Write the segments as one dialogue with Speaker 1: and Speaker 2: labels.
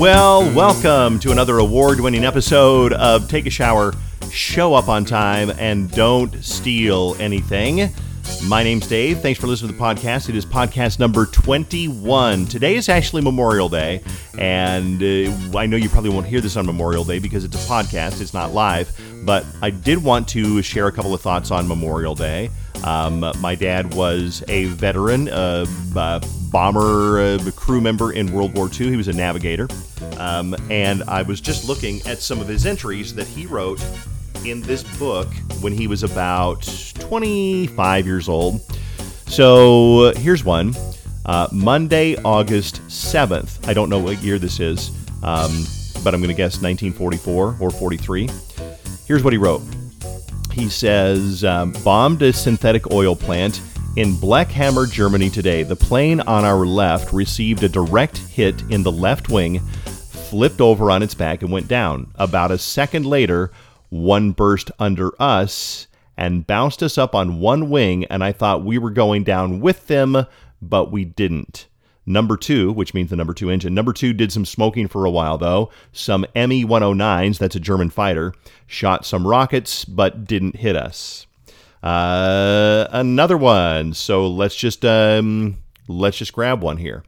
Speaker 1: Well, welcome to another award winning episode of Take a Shower, Show Up on Time, and Don't Steal Anything. My name's Dave. Thanks for listening to the podcast. It is podcast number 21. Today is actually Memorial Day, and uh, I know you probably won't hear this on Memorial Day because it's a podcast, it's not live, but I did want to share a couple of thoughts on Memorial Day. Um, my dad was a veteran, uh, uh, bomber uh, crew member in World War II. He was a navigator. Um, and I was just looking at some of his entries that he wrote in this book when he was about 25 years old. So here's one uh, Monday, August 7th. I don't know what year this is, um, but I'm going to guess 1944 or 43. Here's what he wrote. He says, um, bombed a synthetic oil plant in Blechhammer, Germany today. The plane on our left received a direct hit in the left wing, flipped over on its back, and went down. About a second later, one burst under us and bounced us up on one wing, and I thought we were going down with them, but we didn't. Number two, which means the number two engine. Number two did some smoking for a while, though. Some Me 109s, that's a German fighter, shot some rockets, but didn't hit us. Uh, another one. So let's just um, let's just grab one here.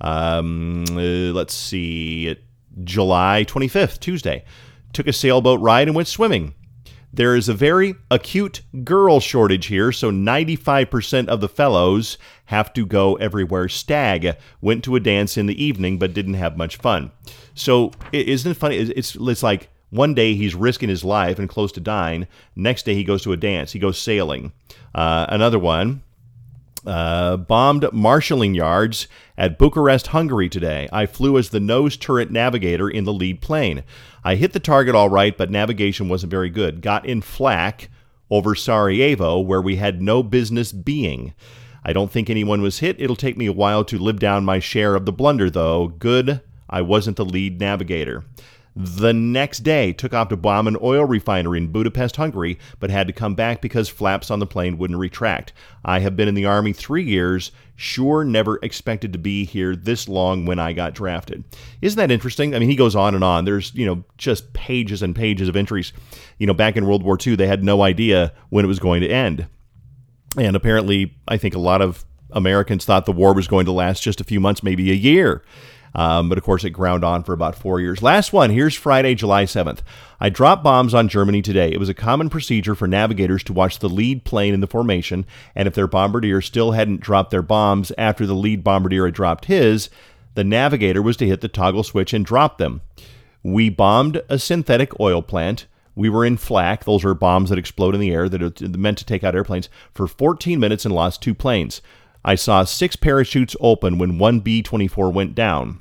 Speaker 1: Um, uh, let's see. July 25th, Tuesday. Took a sailboat ride and went swimming. There is a very acute girl shortage here, so 95% of the fellows have to go everywhere. Stag went to a dance in the evening but didn't have much fun. So isn't it funny? It's, it's like one day he's risking his life and close to dying. Next day he goes to a dance. He goes sailing. Uh, another one. Uh, bombed marshalling yards at Bucharest, Hungary today. I flew as the nose turret navigator in the lead plane. I hit the target all right, but navigation wasn't very good. Got in flak over Sarajevo, where we had no business being. I don't think anyone was hit. It'll take me a while to live down my share of the blunder, though. Good, I wasn't the lead navigator. The next day, took off to bomb an oil refinery in Budapest, Hungary, but had to come back because flaps on the plane wouldn't retract. I have been in the Army three years, sure never expected to be here this long when I got drafted. Isn't that interesting? I mean, he goes on and on. There's, you know, just pages and pages of entries. You know, back in World War II, they had no idea when it was going to end. And apparently, I think a lot of Americans thought the war was going to last just a few months, maybe a year. Um, but of course, it ground on for about four years. Last one, here's Friday, July 7th. I dropped bombs on Germany today. It was a common procedure for navigators to watch the lead plane in the formation, and if their bombardier still hadn't dropped their bombs after the lead bombardier had dropped his, the navigator was to hit the toggle switch and drop them. We bombed a synthetic oil plant. We were in flak, those are bombs that explode in the air that are meant to take out airplanes, for 14 minutes and lost two planes. I saw six parachutes open when one B 24 went down.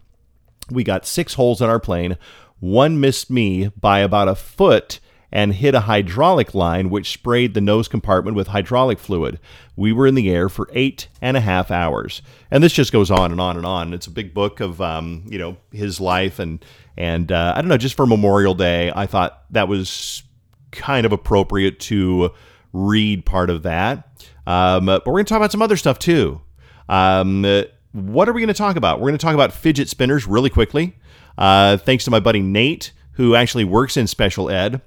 Speaker 1: We got six holes in our plane. One missed me by about a foot and hit a hydraulic line, which sprayed the nose compartment with hydraulic fluid. We were in the air for eight and a half hours, and this just goes on and on and on. It's a big book of um, you know his life and and uh, I don't know. Just for Memorial Day, I thought that was kind of appropriate to read part of that. Um, but we're going to talk about some other stuff too. Um, what are we going to talk about? We're going to talk about fidget spinners really quickly. Uh, thanks to my buddy Nate, who actually works in special ed.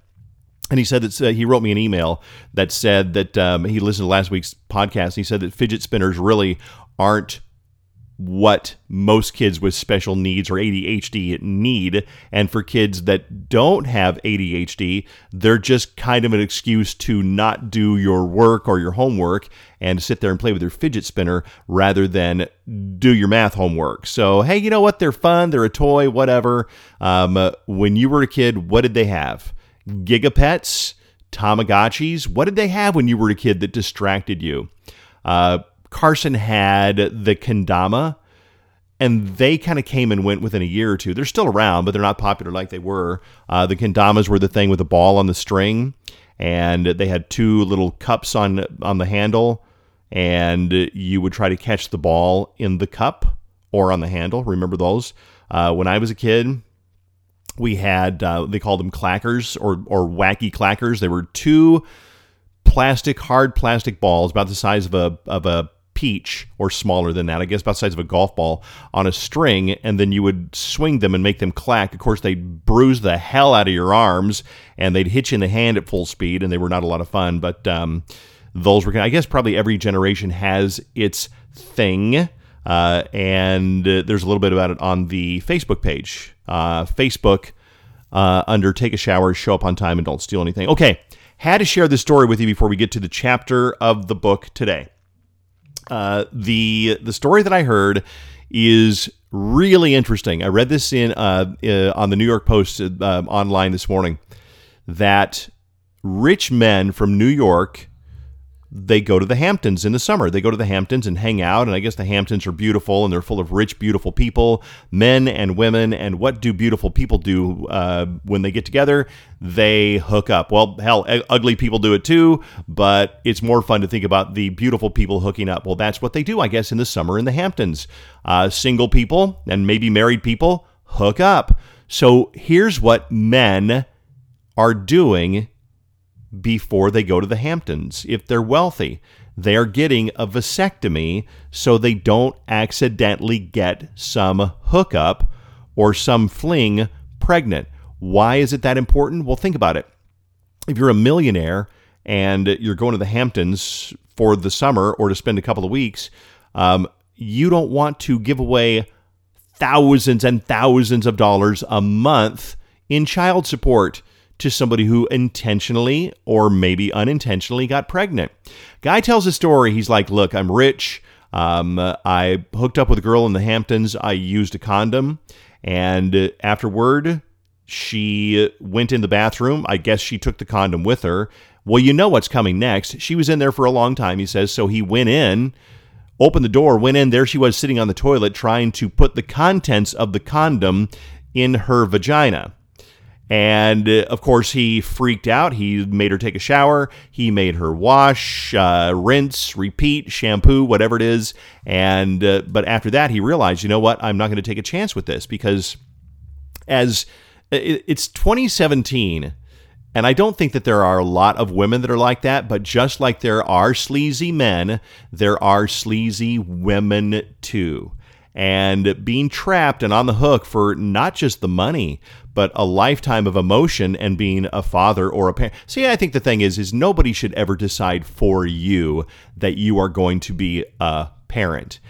Speaker 1: And he said that uh, he wrote me an email that said that um, he listened to last week's podcast. he said that fidget spinners really aren't what most kids with special needs or ADHD need. And for kids that don't have ADHD, they're just kind of an excuse to not do your work or your homework and sit there and play with your fidget spinner rather than do your math homework. So, hey, you know what? They're fun, they're a toy, whatever. Um, when you were a kid, what did they have? Gigapets? Tamagotchis? What did they have when you were a kid that distracted you? Uh, Carson had the Kendama, and they kind of came and went within a year or two. They're still around, but they're not popular like they were. Uh, the Kendamas were the thing with the ball on the string, and they had two little cups on on the handle, and you would try to catch the ball in the cup or on the handle. Remember those? Uh, when I was a kid, we had uh, they called them clackers or or wacky clackers. They were two plastic, hard plastic balls about the size of a of a peach or smaller than that, I guess about the size of a golf ball, on a string, and then you would swing them and make them clack. Of course, they'd bruise the hell out of your arms, and they'd hit you in the hand at full speed, and they were not a lot of fun. But um, those were, I guess, probably every generation has its thing. Uh, and uh, there's a little bit about it on the Facebook page. Uh, Facebook uh, under Take a Shower, Show Up on Time, and Don't Steal Anything. Okay, had to share this story with you before we get to the chapter of the book today. Uh, the the story that I heard is really interesting. I read this in uh, uh, on the New York Post uh, online this morning that rich men from New York they go to the Hamptons in the summer. They go to the Hamptons and hang out. And I guess the Hamptons are beautiful and they're full of rich, beautiful people, men and women. And what do beautiful people do uh, when they get together? They hook up. Well, hell, ugly people do it too, but it's more fun to think about the beautiful people hooking up. Well, that's what they do, I guess, in the summer in the Hamptons. Uh, single people and maybe married people hook up. So here's what men are doing before they go to the Hamptons. If they're wealthy, they are getting a vasectomy so they don't accidentally get some hookup or some fling pregnant. Why is it that important? Well, think about it. If you're a millionaire and you're going to the Hamptons for the summer or to spend a couple of weeks, um, you don't want to give away thousands and thousands of dollars a month in child support to somebody who intentionally or maybe unintentionally got pregnant. Guy tells a story. He's like, Look, I'm rich. Um, I hooked up with a girl in the Hamptons. I used a condom. And afterward, she went in the bathroom. I guess she took the condom with her. Well, you know what's coming next. She was in there for a long time, he says. So he went in, opened the door, went in. There she was sitting on the toilet trying to put the contents of the condom in her vagina. And uh, of course, he freaked out. He made her take a shower. He made her wash, uh, rinse, repeat, shampoo, whatever it is. And uh, but after that, he realized, you know what? I'm not going to take a chance with this because as it's 2017. And I don't think that there are a lot of women that are like that, but just like there are sleazy men, there are sleazy women too and being trapped and on the hook for not just the money, but a lifetime of emotion and being a father or a parent. See, I think the thing is, is nobody should ever decide for you that you are going to be a parent.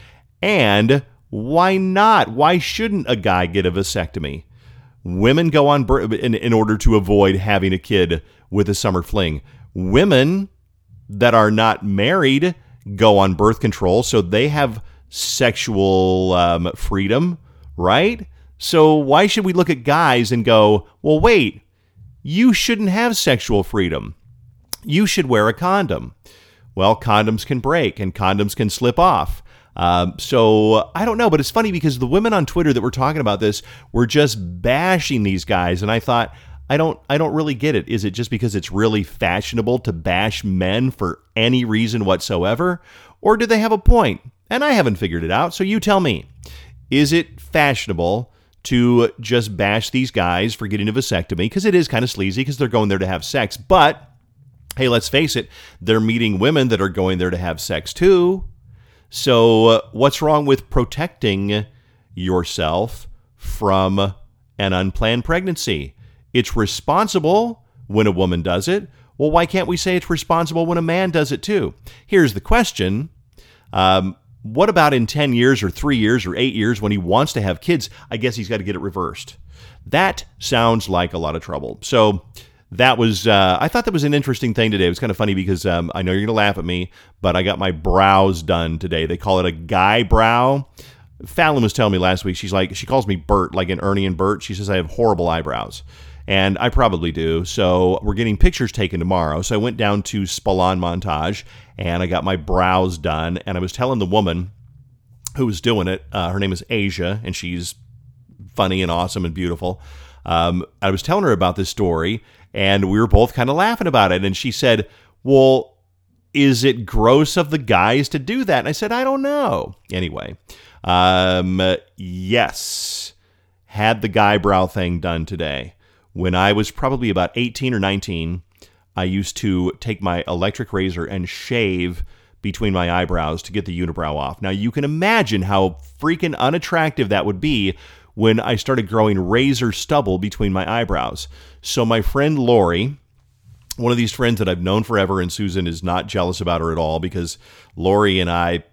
Speaker 1: And why not? Why shouldn't a guy get a vasectomy? Women go on in, in order to avoid having a kid with a summer fling. Women that are not married go on birth control, so they have sexual um, freedom, right? So why should we look at guys and go, well, wait, you shouldn't have sexual freedom. You should wear a condom. Well, condoms can break and condoms can slip off. Um, so I don't know, but it's funny because the women on Twitter that were talking about this were just bashing these guys, and I thought, I don't, I don't really get it. Is it just because it's really fashionable to bash men for any reason whatsoever, or do they have a point? And I haven't figured it out, so you tell me. Is it fashionable to just bash these guys for getting a vasectomy? Because it is kind of sleazy because they're going there to have sex. But hey, let's face it, they're meeting women that are going there to have sex too. So, uh, what's wrong with protecting yourself from an unplanned pregnancy? It's responsible when a woman does it. Well, why can't we say it's responsible when a man does it too? Here's the question um, what about in 10 years or three years or eight years when he wants to have kids? I guess he's got to get it reversed. That sounds like a lot of trouble. So that was, uh, I thought that was an interesting thing today. It was kind of funny because um, I know you're going to laugh at me, but I got my brows done today. They call it a guy brow. Fallon was telling me last week, she's like, she calls me Bert, like in Ernie and Bert. She says I have horrible eyebrows and I probably do. So we're getting pictures taken tomorrow. So I went down to Spalon Montage and I got my brows done. And I was telling the woman who was doing it, uh, her name is Asia, and she's funny and awesome and beautiful. Um, I was telling her about this story, and we were both kind of laughing about it. And she said, Well, is it gross of the guys to do that? And I said, I don't know. Anyway, um, yes, had the guy brow thing done today. When I was probably about 18 or 19, I used to take my electric razor and shave between my eyebrows to get the unibrow off. Now, you can imagine how freaking unattractive that would be when I started growing razor stubble between my eyebrows. So, my friend Lori, one of these friends that I've known forever, and Susan is not jealous about her at all because Lori and I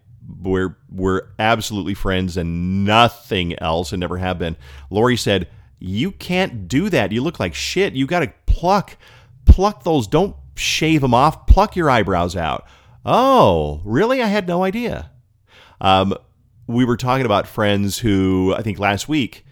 Speaker 1: we're we're absolutely friends and nothing else and never have been. Lori said, "You can't do that. You look like shit. You got to pluck pluck those. Don't shave them off. Pluck your eyebrows out." Oh, really? I had no idea. Um, we were talking about friends who I think last week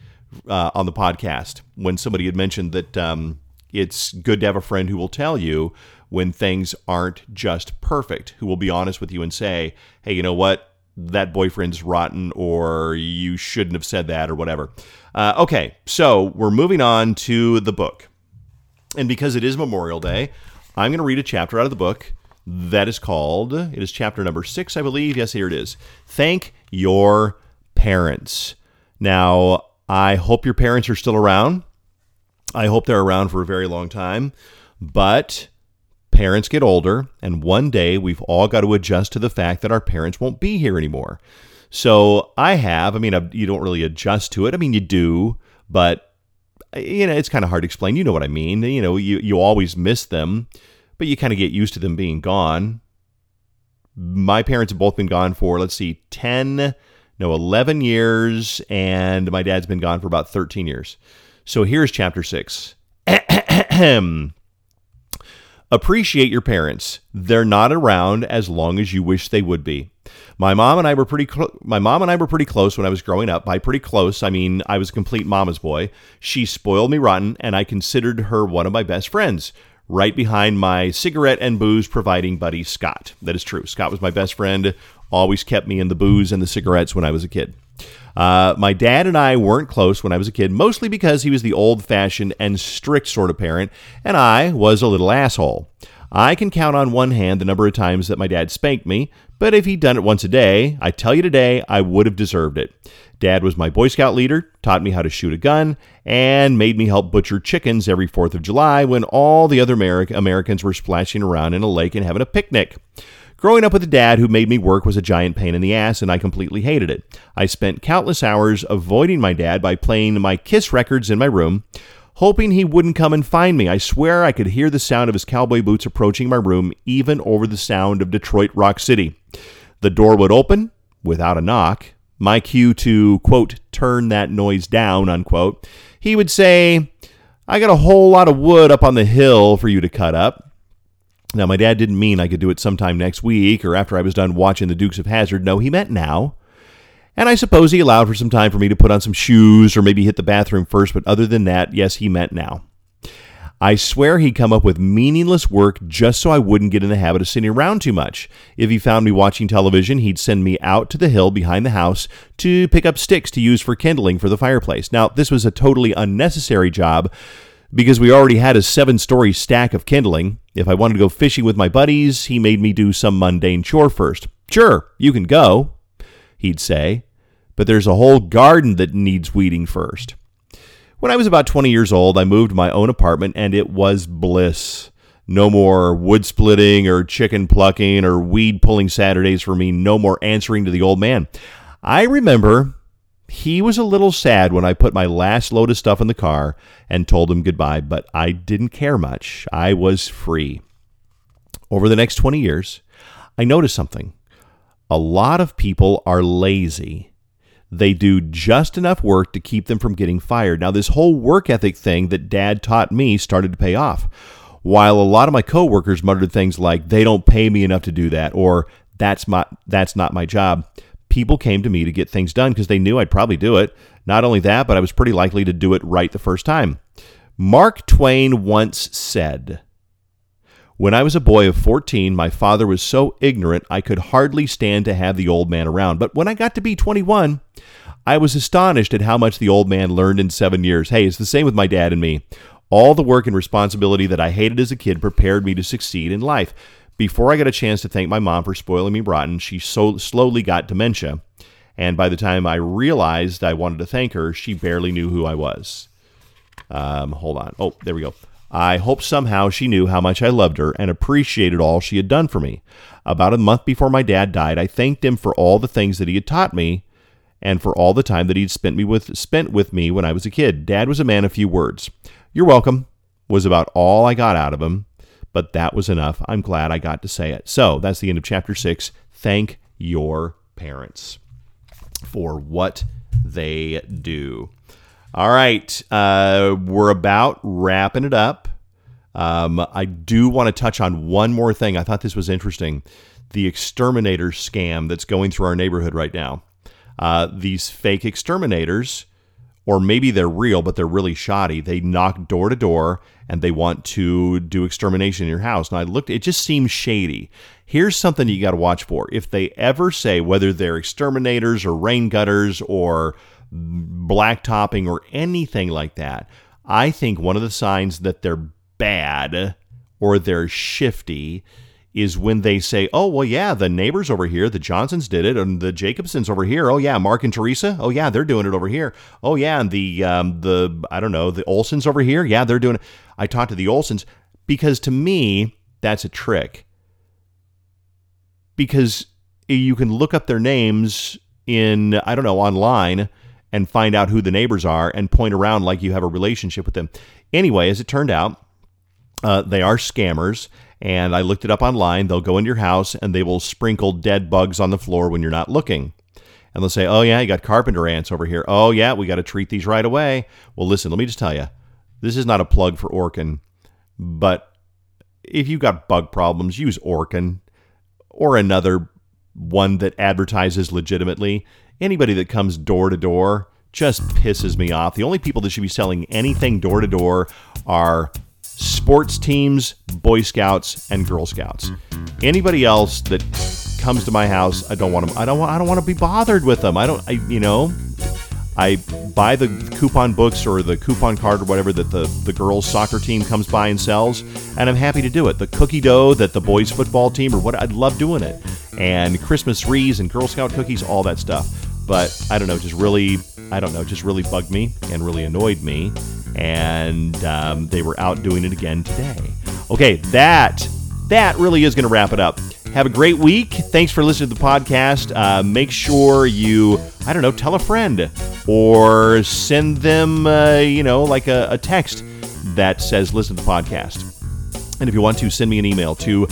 Speaker 1: uh, on the podcast when somebody had mentioned that um, it's good to have a friend who will tell you when things aren't just perfect, who will be honest with you and say, hey, you know what? That boyfriend's rotten, or you shouldn't have said that, or whatever. Uh, okay, so we're moving on to the book. And because it is Memorial Day, I'm going to read a chapter out of the book that is called, it is chapter number six, I believe. Yes, here it is. Thank your parents. Now, I hope your parents are still around. I hope they're around for a very long time. But parents get older, and one day we've all got to adjust to the fact that our parents won't be here anymore. So I have, I mean, you don't really adjust to it. I mean, you do, but uh, you know, it's kind of hard to explain. You know what I mean? You know, you, you always miss them, but you kind of get used to them being gone. My parents have both been gone for, let's see, 10, no, 11 years, and my dad's been gone for about 13 years. So here's chapter six. Appreciate your parents. They're not around as long as you wish they would be. My mom and I were pretty cl- my mom and I were pretty close when I was growing up. By pretty close, I mean I was a complete mama's boy. She spoiled me rotten and I considered her one of my best friends, right behind my cigarette and booze providing buddy Scott. That is true. Scott was my best friend, always kept me in the booze and the cigarettes when I was a kid. Uh, my dad and I weren't close when I was a kid, mostly because he was the old fashioned and strict sort of parent, and I was a little asshole. I can count on one hand the number of times that my dad spanked me, but if he'd done it once a day, I tell you today, I would have deserved it. Dad was my Boy Scout leader, taught me how to shoot a gun, and made me help butcher chickens every 4th of July when all the other Americans were splashing around in a lake and having a picnic. Growing up with a dad who made me work was a giant pain in the ass, and I completely hated it. I spent countless hours avoiding my dad by playing my Kiss records in my room, hoping he wouldn't come and find me. I swear I could hear the sound of his cowboy boots approaching my room, even over the sound of Detroit Rock City. The door would open without a knock. My cue to, quote, turn that noise down, unquote. He would say, I got a whole lot of wood up on the hill for you to cut up. Now, my dad didn't mean I could do it sometime next week or after I was done watching the Dukes of Hazzard. No, he meant now. And I suppose he allowed for some time for me to put on some shoes or maybe hit the bathroom first, but other than that, yes, he meant now. I swear he'd come up with meaningless work just so I wouldn't get in the habit of sitting around too much. If he found me watching television, he'd send me out to the hill behind the house to pick up sticks to use for kindling for the fireplace. Now, this was a totally unnecessary job because we already had a seven story stack of kindling. If I wanted to go fishing with my buddies, he made me do some mundane chore first. Sure, you can go, he'd say, but there's a whole garden that needs weeding first. When I was about 20 years old, I moved to my own apartment and it was bliss. No more wood splitting or chicken plucking or weed pulling Saturdays for me. No more answering to the old man. I remember he was a little sad when I put my last load of stuff in the car and told him goodbye, but I didn't care much. I was free. Over the next 20 years, I noticed something. A lot of people are lazy. They do just enough work to keep them from getting fired. Now, this whole work ethic thing that dad taught me started to pay off. While a lot of my coworkers muttered things like, they don't pay me enough to do that, or that's, my, that's not my job, people came to me to get things done because they knew I'd probably do it. Not only that, but I was pretty likely to do it right the first time. Mark Twain once said, When I was a boy of 14, my father was so ignorant I could hardly stand to have the old man around. But when I got to be 21, I was astonished at how much the old man learned in seven years. Hey, it's the same with my dad and me. All the work and responsibility that I hated as a kid prepared me to succeed in life. Before I got a chance to thank my mom for spoiling me rotten, she so slowly got dementia. And by the time I realized I wanted to thank her, she barely knew who I was. Um, hold on. Oh, there we go. I hope somehow she knew how much I loved her and appreciated all she had done for me. About a month before my dad died, I thanked him for all the things that he had taught me and for all the time that he'd spent me with spent with me when I was a kid. Dad was a man of few words. You're welcome was about all I got out of him, but that was enough. I'm glad I got to say it. So that's the end of chapter six. Thank your parents for what they do. All right, uh, we're about wrapping it up. Um, I do want to touch on one more thing. I thought this was interesting the exterminator scam that's going through our neighborhood right now. Uh, these fake exterminators, or maybe they're real, but they're really shoddy. They knock door to door and they want to do extermination in your house. And I looked, it just seems shady. Here's something you got to watch for. If they ever say whether they're exterminators or rain gutters or blacktopping or anything like that, I think one of the signs that they're bad or they're shifty is when they say, "Oh, well, yeah, the neighbors over here, the Johnsons did it, and the Jacobsons over here. Oh, yeah, Mark and Teresa. Oh, yeah, they're doing it over here. Oh, yeah, and the um, the I don't know, the Olsons over here. Yeah, they're doing it. I talked to the Olsons because to me, that's a trick. Because you can look up their names in I don't know online and find out who the neighbors are and point around like you have a relationship with them. Anyway, as it turned out, uh, they are scammers. And I looked it up online. They'll go into your house and they will sprinkle dead bugs on the floor when you're not looking. And they'll say, Oh, yeah, you got carpenter ants over here. Oh, yeah, we got to treat these right away. Well, listen, let me just tell you this is not a plug for Orkin, but if you've got bug problems, use Orkin or another one that advertises legitimately. Anybody that comes door to door just pisses me off. The only people that should be selling anything door to door are sports teams, Boy Scouts, and Girl Scouts. Anybody else that comes to my house, I don't want them. I don't want. I don't want to be bothered with them. I don't. I you know. I buy the coupon books or the coupon card or whatever that the, the girls' soccer team comes by and sells, and I'm happy to do it. The cookie dough that the boys' football team or what I'd love doing it, and Christmas wreaths and Girl Scout cookies, all that stuff. But I don't know, just really, I don't know, just really bugged me and really annoyed me, and um, they were out doing it again today. Okay, that that really is going to wrap it up. Have a great week. Thanks for listening to the podcast. Uh, make sure you, I don't know, tell a friend or send them, uh, you know, like a, a, text that says listen to the podcast. And if you want to, send me an email to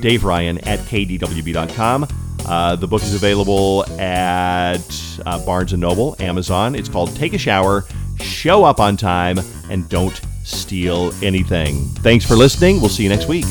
Speaker 1: Dave Ryan at kdwb.com. Uh, the book is available at uh, Barnes & Noble, Amazon. It's called Take a Shower, Show Up on Time, and Don't Steal Anything. Thanks for listening. We'll see you next week.